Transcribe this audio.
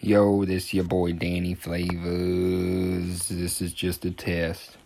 Yo, this your boy Danny Flavors. This is just a test.